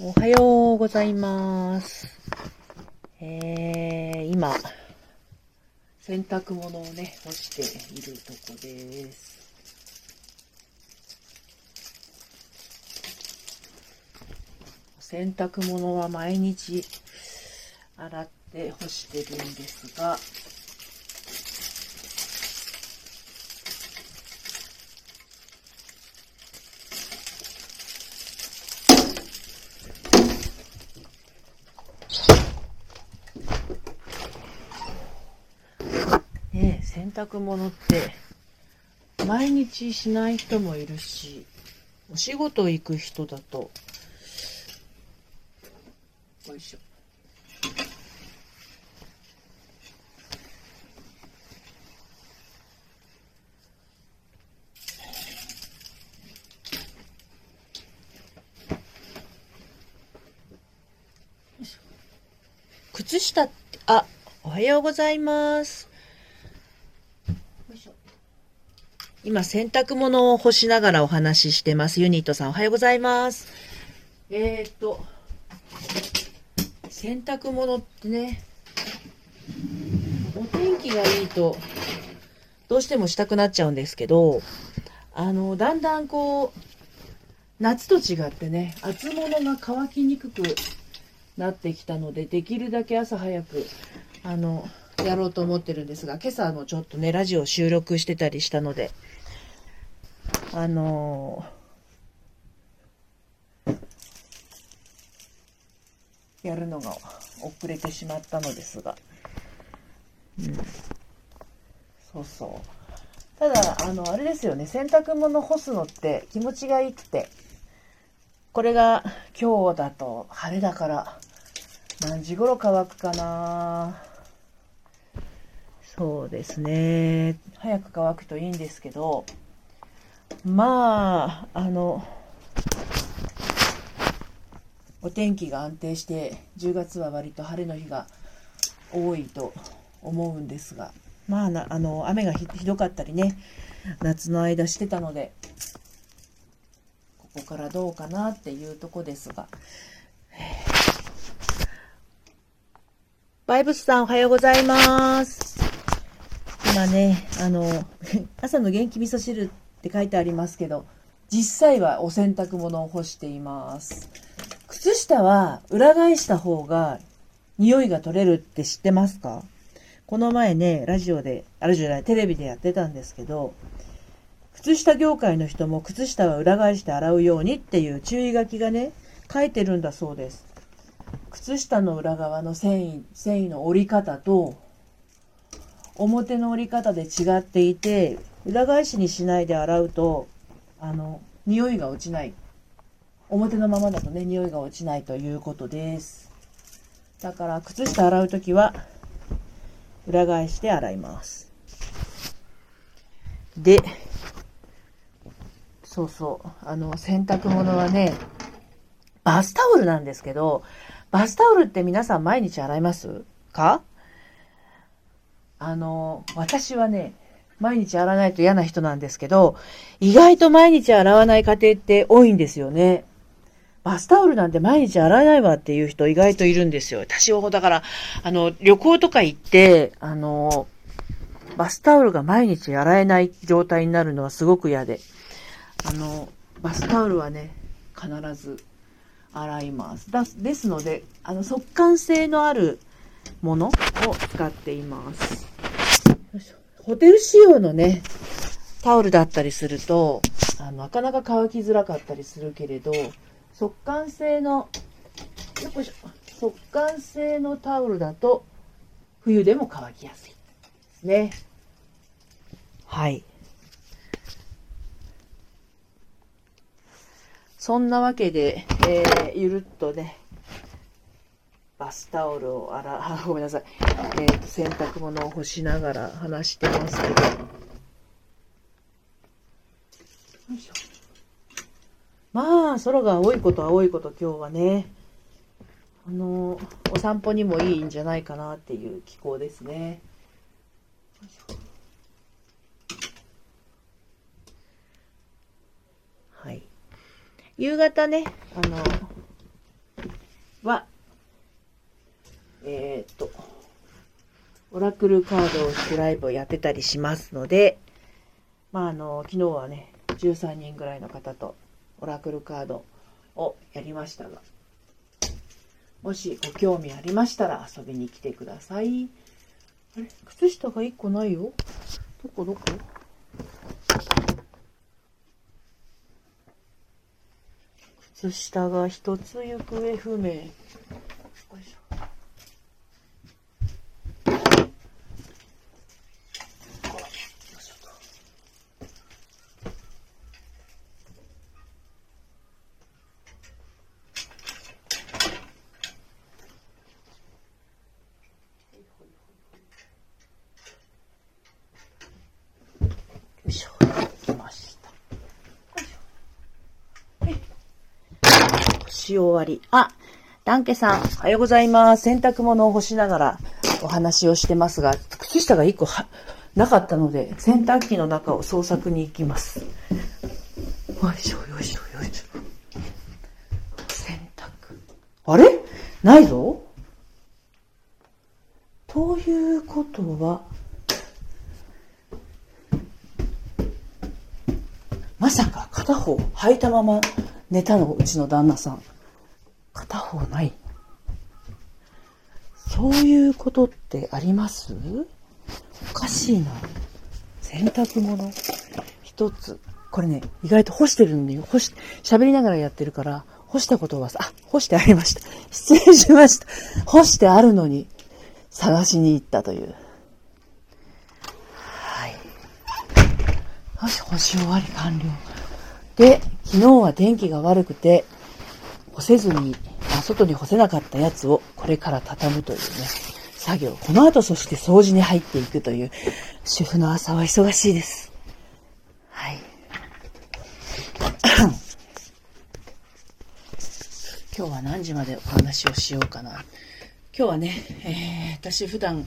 おはようございます。えー、今、洗濯物をね、干しているとこです。洗濯物は毎日洗って干してるんですが、ねえ、洗濯物って毎日しない人もいるし、お仕事行く人だと、よいしょ。靴下って、あ、おはようございます。よいしょ今、洗濯物を干しながらお話ししてます。ユニットさん、おはようございます。えー、っと、洗濯物ってね、お天気がいいと、どうしてもしたくなっちゃうんですけど、あの、だんだんこう、夏と違ってね、厚物が乾きにくくなってきたので、できるだけ朝早く、あの、やろうと思ってるんですが、今朝もちょっとね、ラジオ収録してたりしたので、あのやるのが遅れてしまったのですが、うん、そうそう。ただ、あの、あれですよね、洗濯物干すのって気持ちがいいくて、これが今日だと晴れだから、何時頃乾くかなそうですね。早く乾くといいんですけど、まあ、あの、お天気が安定して、10月は割と晴れの日が多いと思うんですが、まあな、あの、雨がひひどかったりね、夏の間してたので、ここからどうかなっていうとこですが、バイブスさんおはようございます。今ね、あの、朝の元気味噌汁って書いてありますけど、実際はお洗濯物を干しています。靴下は裏返した方が匂いが取れるって知ってますか？この前ね、ラジオで、あるじゃない、テレビでやってたんですけど、靴下業界の人も靴下は裏返して洗うようにっていう注意書きがね、書いてるんだそうです。靴下の裏側の繊維、繊維の折り方と、表の折り方で違っていて、裏返しにしないで洗うと、あの、匂いが落ちない。表のままだとね、匂いが落ちないということです。だから、靴下洗うときは、裏返して洗います。で、そうそう、あの、洗濯物はね、バスタオルなんですけど、バスタオルって皆さん毎日洗いますか？あの、私はね、毎日洗わないと嫌な人なんですけど、意外と毎日洗わない家庭って多いんですよね。バスタオルなんて毎日洗えないわっていう人意外といるんですよ。私はだから、あの、旅行とか行って、あの、バスタオルが毎日洗えない状態になるのはすごく嫌で。あの、バスタオルはね、必ず洗います。だですので、あの、速乾性のあるものを使っています。ホテル仕様のね、タオルだったりすると、あのなかなか乾きづらかったりするけれど、速乾性の、よっこいしょ、速乾性のタオルだと、冬でも乾きやすいね。はい。そんなわけで、えー、ゆるっとね、バスタオルを洗、あ、ごめんなさい。えーと、洗濯物を干しながら話してますけど。よいしょ。まあ、空が青いこと青いこと今日はね、あの、お散歩にもいいんじゃないかなっていう気候ですね。はい。夕方ね、あの、は、えー、っと、オラクルカードをライブをやってたりしますので、まあ、あの、昨日はね、13人ぐらいの方とオラクルカードをやりましたが、もしご興味ありましたら遊びに来てください。あれ？靴下が1個ないよどこ？どこ？靴下が一つ行方不明。よいしょ。よいしょ。来ました。し終わり。あ、ダンケさん、おはようございます。洗濯物を干しながらお話をしてますが、靴下が1個はなかったので、洗濯機の中を捜索に行きます。よいしょ、よいしょ、よいしょ。洗濯。あれ？ないぞということは、まさか片方履いたまま寝たの？うちの旦那さん。方ない。そういうことってあります？おかしいな。洗濯物一つ。これね、意外と干してるのに、干し、喋りながらやってるから、干したことは、あ、干してありました。失礼しました。干してあるのに、探しに行ったという。はい。よし、干し終わり完了。で、昨日は天気が悪くて、干せずに、外に干せなかったやつをこれから畳むというね、作業。この後そして掃除に入っていくという、主婦の朝は忙しいです。はい。今日は何時までお話をしようかな。今日はね、えー、私普段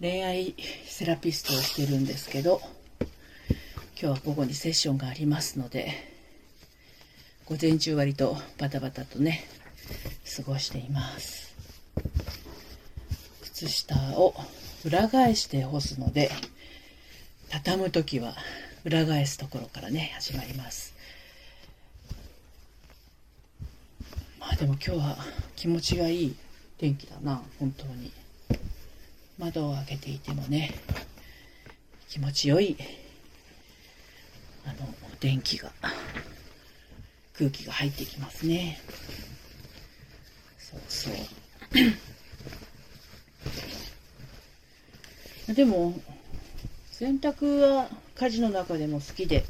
恋愛セラピストをしてるんですけど、今日は午後にセッションがありますので、午前中割とバタバタとね、過ごしています。靴下を裏返して干すので、畳むときは裏返すところからね、始まります。まあでも今日は気持ちがいい天気だな、本当に。窓を開けていてもね、気持ちよい、あの、電気が、空気が入ってきますね。そうそう。でも、洗濯は家事の中でも好きで、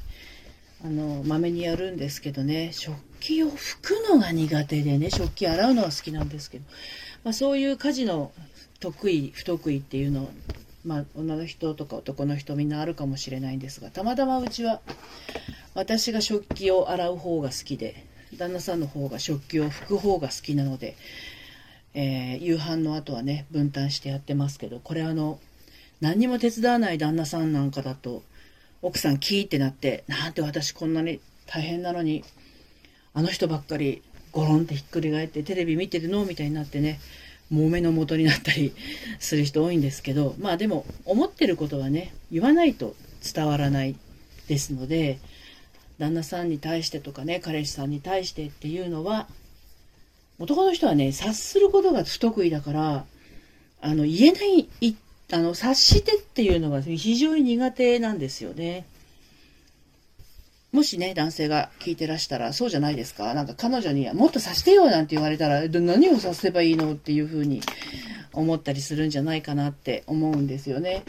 あの、まめにやるんですけどね、食器を拭くのが苦手でね、食器洗うのは好きなんですけど、まあ、そういう家事の得意、不得意っていうのまあ、女の人とか男の人みんなあるかもしれないんですが、たまたまうちは私が食器を洗う方が好きで、旦那さんの方が食器を拭く方が好きなので、えー、夕飯の後はね、分担してやってますけど、これあの、何にも手伝わない旦那さんなんかだと、奥さんキーってなって、なんて私こんなに大変なのに、あの人ばっかりゴロンってひっくり返ってテレビ見てるのみたいになってね、揉めの元になったり する人多いんですけど、まあでも思ってることはね、言わないと伝わらないですので、旦那さんに対してとかね、彼氏さんに対してっていうのは、男の人はね、察することが不得意だから、あの、言えない、いあの、察してっていうのが非常に苦手なんですよね。もしね、男性が聞いてらしたら、そうじゃないですかなんか彼女にはもっと察してよなんて言われたら、何を察せばいいのっていうふうに思ったりするんじゃないかなって思うんですよね。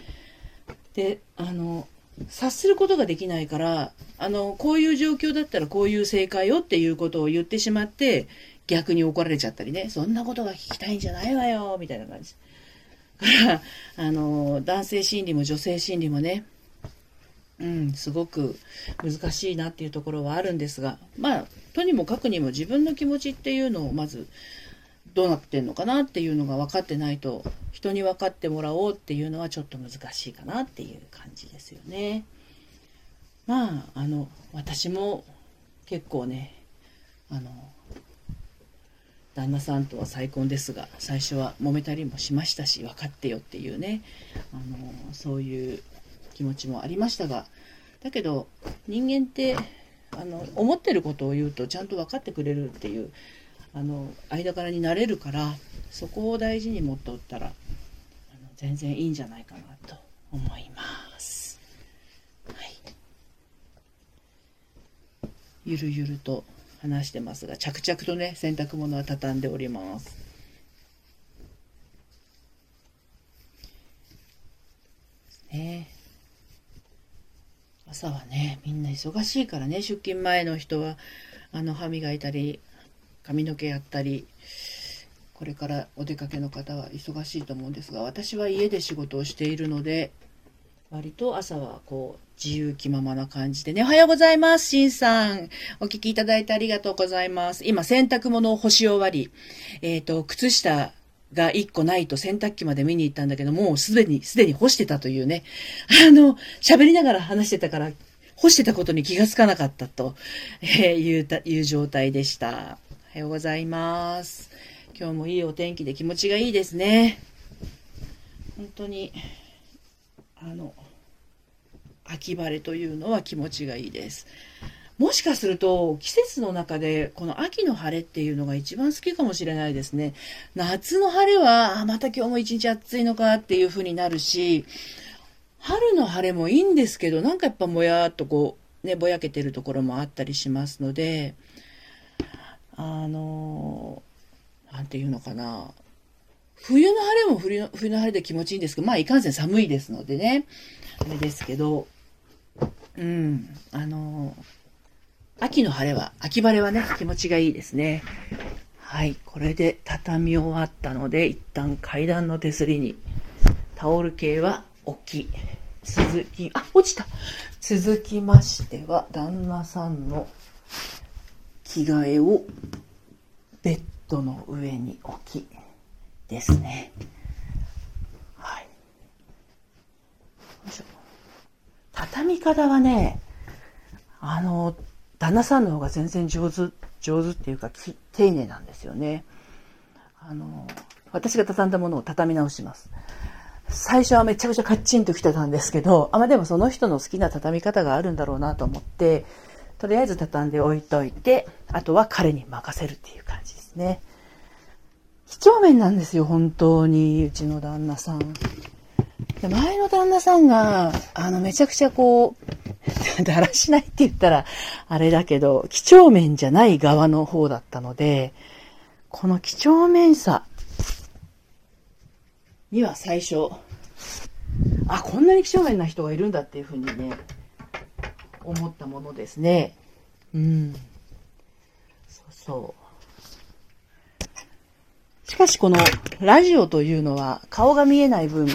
で、あの、察することができないから、あの、こういう状況だったらこういう正解よっていうことを言ってしまって、逆に怒られちゃったりね、そんなことが聞きたいんじゃないわよ、みたいな感じ。から、あの、男性心理も女性心理もね、うん、すごく難しいなっていうところはあるんですが、まあ、とにもかくにも自分の気持ちっていうのをまず、どうなってんのかなっていうのが分かってないと、人に分かってもらおうっていうのはちょっと難しいかなっていう感じですよね。まあ、あの、私も結構ね、あの、旦那さんとは再婚ですが最初は揉めたりもしましたし分かってよっていうねあのそういう気持ちもありましたがだけど人間ってあの思ってることを言うとちゃんと分かってくれるっていうあの間柄になれるからそこを大事に持っておったらあの全然いいんじゃないかなと思います。はい、ゆるゆると話してますが着々とね洗濯物は畳んでおります。ね朝はねみんな忙しいからね出勤前の人はあの歯磨いたり髪の毛やったりこれからお出かけの方は忙しいと思うんですが私は家で仕事をしているので割と朝はこう自由気ままな感じでね。おはようございます、しんさん。お聞きいただいてありがとうございます。今、洗濯物を干し終わり、えっ、ー、と、靴下が1個ないと洗濯機まで見に行ったんだけど、もうすでに、すでに干してたというね。あの、喋りながら話してたから、干してたことに気がつかなかったと、えー、いうた、いう状態でした。おはようございます。今日もいいお天気で気持ちがいいですね。本当に、あの、秋晴れというのは気持ちがいいです。もしかすると季節の中でこの秋の晴れっていうのが一番好きかもしれないですね。夏の晴れは、また今日も一日暑いのかっていう風になるし、春の晴れもいいんですけど、なんかやっぱもやっとこう、ね、ぼやけてるところもあったりしますので、あの、なんていうのかな。冬の晴れも冬の冬の晴れで気持ちいいんですけど、まあいかんせん寒いですのでね、あれですけど、うん、あの、秋の晴れは、秋晴れはね、気持ちがいいですね。はい、これで畳み終わったので、一旦階段の手すりに、タオル系は置き、続き、あ、落ちた続きましては、旦那さんの着替えをベッドの上に置きですね。はい。い。畳み方はね、あの、旦那さんの方が全然上手、上手っていうか、丁寧なんですよね。あの、私が畳んだものを畳み直します。最初はめちゃくちゃカッチンと来てたんですけど、あ、まあ、でもその人の好きな畳み方があるんだろうなと思って、とりあえず畳んで置いといて、あとは彼に任せるっていう感じですね。几帳面なんですよ、本当に、うちの旦那さん。で前の旦那さんが、あの、めちゃくちゃこう、だらしないって言ったら、あれだけど、几帳面じゃない側の方だったので、この几帳面さには最初、あ、こんなに几帳面な人がいるんだっていうふうにね、思ったものですね。うん。そうそう。しかしこのラジオというのは顔が見えない分、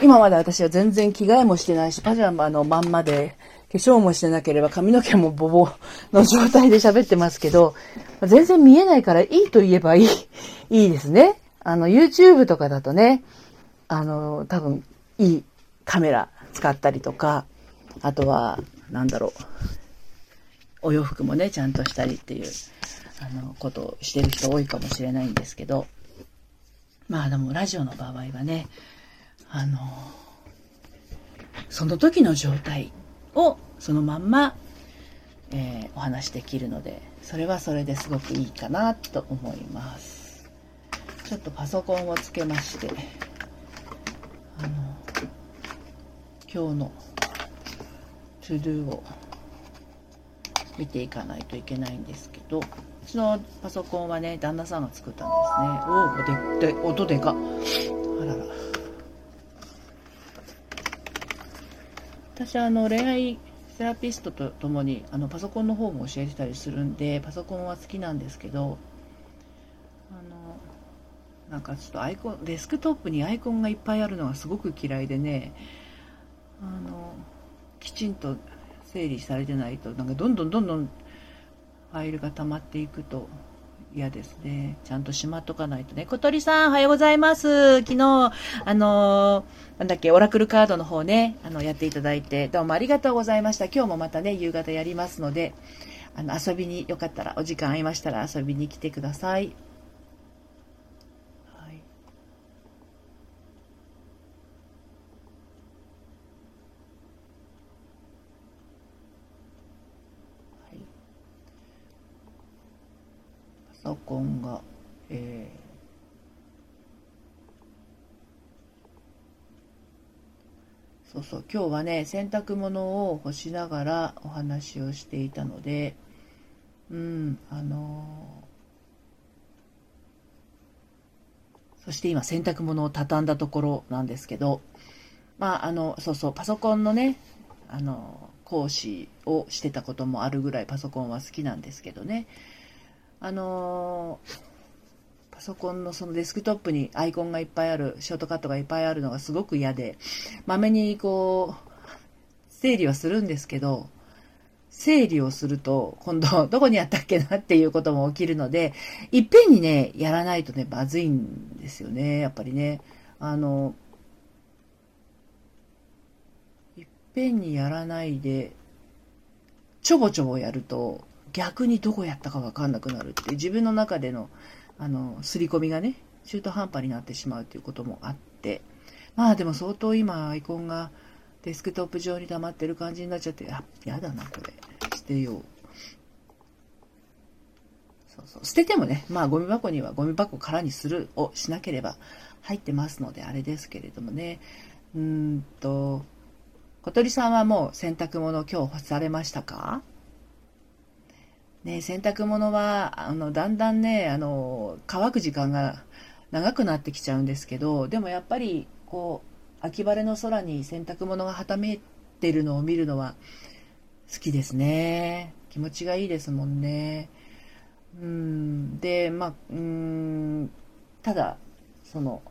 今まで私は全然着替えもしてないし、パジャマのまんまで、化粧もしてなければ髪の毛もボボの状態で喋ってますけど、全然見えないからいいと言えばいい、いいですね。あの、YouTube とかだとね、あの、多分、いいカメラ使ったりとか、あとは、なんだろう、お洋服もね、ちゃんとしたりっていう、あの、ことをしてる人多いかもしれないんですけど、まあでも、ラジオの場合はね、あのその時の状態をそのまんま、えー、お話できるのでそれはそれですごくいいかなと思います。ちょっとパソコンをつけましてあの今日のトゥドゥを見ていかないといけないんですけどうちのパソコンはね旦那さんが作ったんですね。おおでで音でか。あらら。私あの恋愛セラピストとともにあのパソコンの方も教えてたりするんでパソコンは好きなんですけどあのなんかちょっとアイコンデスクトップにアイコンがいっぱいあるのがすごく嫌いでねあのきちんと整理されてないとなんかどんどんどんどんファイルが溜まっていくと嫌ですね。ちゃんとしまっとかないとね。小鳥さん、おはようございます。昨日、あのー、なんだっけ、オラクルカードの方ね、あの、やっていただいて、どうもありがとうございました。今日もまたね、夕方やりますので、あの、遊びによかったら、お時間合いましたら遊びに来てください。ソコンが、えー、そうそう今日はね洗濯物を干しながらお話をしていたのでうんあのー、そして今洗濯物を畳んだところなんですけどまああのそうそうパソコンのねあの講師をしてたこともあるぐらいパソコンは好きなんですけどね。あのパソコンのそのデスクトップにアイコンがいっぱいあるショートカットがいっぱいあるのがすごく嫌でまめにこう整理はするんですけど整理をすると今度 どこにあったっけなっていうことも起きるのでいっぺんにねやらないとねまずいんですよねやっぱりね。あのいっぺんにやらないでちょぼちょぼやると逆にどこやったか分かんなくなるって自分の中でのあの刷り込みがね中途半端になってしまうということもあってまあでも相当今アイコンがデスクトップ上に溜まってる感じになっちゃってあやだなこれ。捨てよう。そうそう。捨ててもねまあゴミ箱にはゴミ箱空にするをしなければ入ってますのであれですけれどもね。うんと小鳥さんはもう洗濯物今日干されましたか？ね、洗濯物はあのだんだんねあの乾く時間が長くなってきちゃうんですけどでもやっぱりこう秋晴れの空に洗濯物がはためいてるのを見るのは好きですね。気持ちがいいですもんね。うん。でまあうん。ただその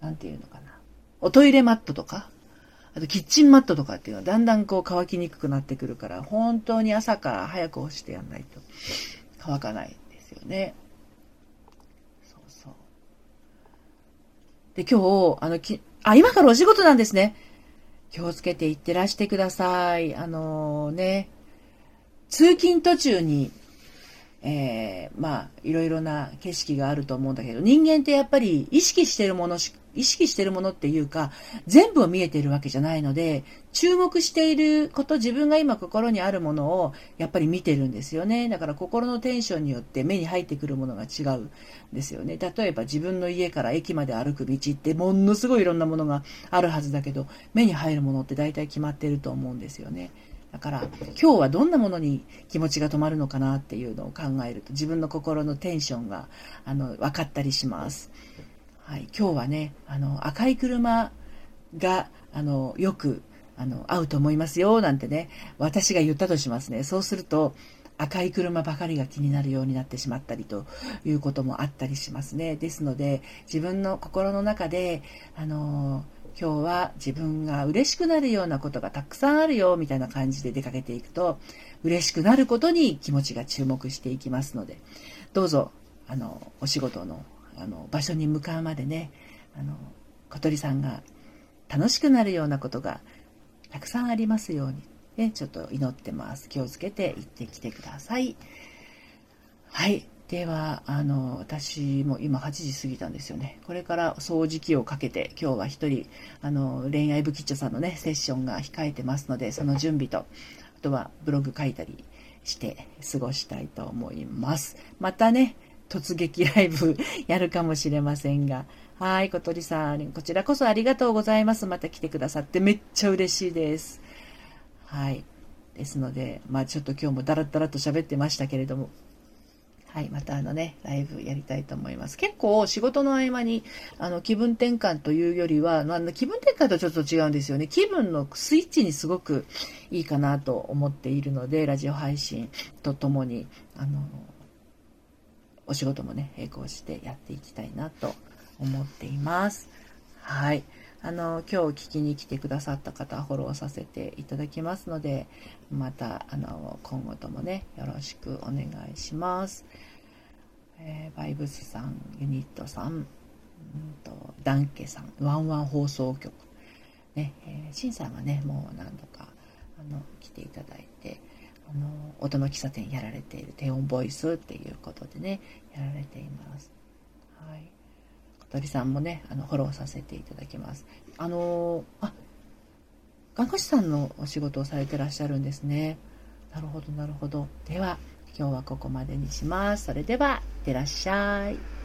何て言うのかな。おトイレマットとかあとキッチンマットとかっていうのはだんだんこう乾きにくくなってくるから、本当に朝から早く干してやんないと乾かないですよね。そうそう。で、今日、あの、き、あ、今からお仕事なんですね。気をつけていってらしてください。あのー、ね、通勤途中に、えー、まあ、いろいろな景色があると思うんだけど、人間ってやっぱり意識してるものし意識してるものっていうか、全部を見えてるわけじゃないので、注目していること、自分が今心にあるものをやっぱり見てるんですよね。だから心のテンションによって目に入ってくるものが違うんですよね。例えば自分の家から駅まで歩く道ってものすごいいろんなものがあるはずだけど、目に入るものって大体決まってると思うんですよね。だから今日はどんなものに気持ちが止まるのかなっていうのを考えると自分の心のテンションがあの分かったりします。はい、今日はねあの赤い車があのよくあの合うと思いますよなんてね私が言ったとしますね。そうすると赤い車ばかりが気になるようになってしまったりということもあったりしますね。ですので自分の心の中であの今日は自分が嬉しくなるようなことがたくさんあるよみたいな感じで出かけていくと嬉しくなることに気持ちが注目していきますのでどうぞあのお仕事のあの場所に向かうまでねあの小鳥さんが楽しくなるようなことがたくさんありますように、ね、ちょっと祈ってます。気をつけて行ってきてください。はい。ではあの私も今8時過ぎたんですよね。これから掃除機をかけて今日は1人あの恋愛ブキッチョさんのねセッションが控えてますのでその準備とあとはブログ書いたりして過ごしたいと思います。またね突撃ライブ やるかもしれませんが。はい、小鳥さん、こちらこそありがとうございます。また来てくださってめっちゃ嬉しいです。はい。ですので、まあちょっと今日もダラダラと喋ってましたけれども、はい、またあのね、ライブやりたいと思います。結構仕事の合間に、あの、気分転換というよりは、あ気分転換とちょっと違うんですよね。気分のスイッチにすごくいいかなと思っているので、ラジオ配信とともに、あの、お仕事もね、並行してやっていきたいなと思っています。はい。あの、今日聞きに来てくださった方、フォローさせていただきますので、また、あの、今後ともね、よろしくお願いします。えー、バイブスさん、ユニットさん、うんと、ダンケさん、ワンワン放送局、ね、えー、シンさんはね、もう何度か、あの、来ていただいて、あの音の喫茶店やられている低音ボイスっていうことでねやられています。はい、小鳥さんもねあのフォローさせていただきます。あのあ看護師さんのお仕事をされてらっしゃるんですね。なるほどなるほど。では今日はここまでにします。それでは、いってらっしゃい。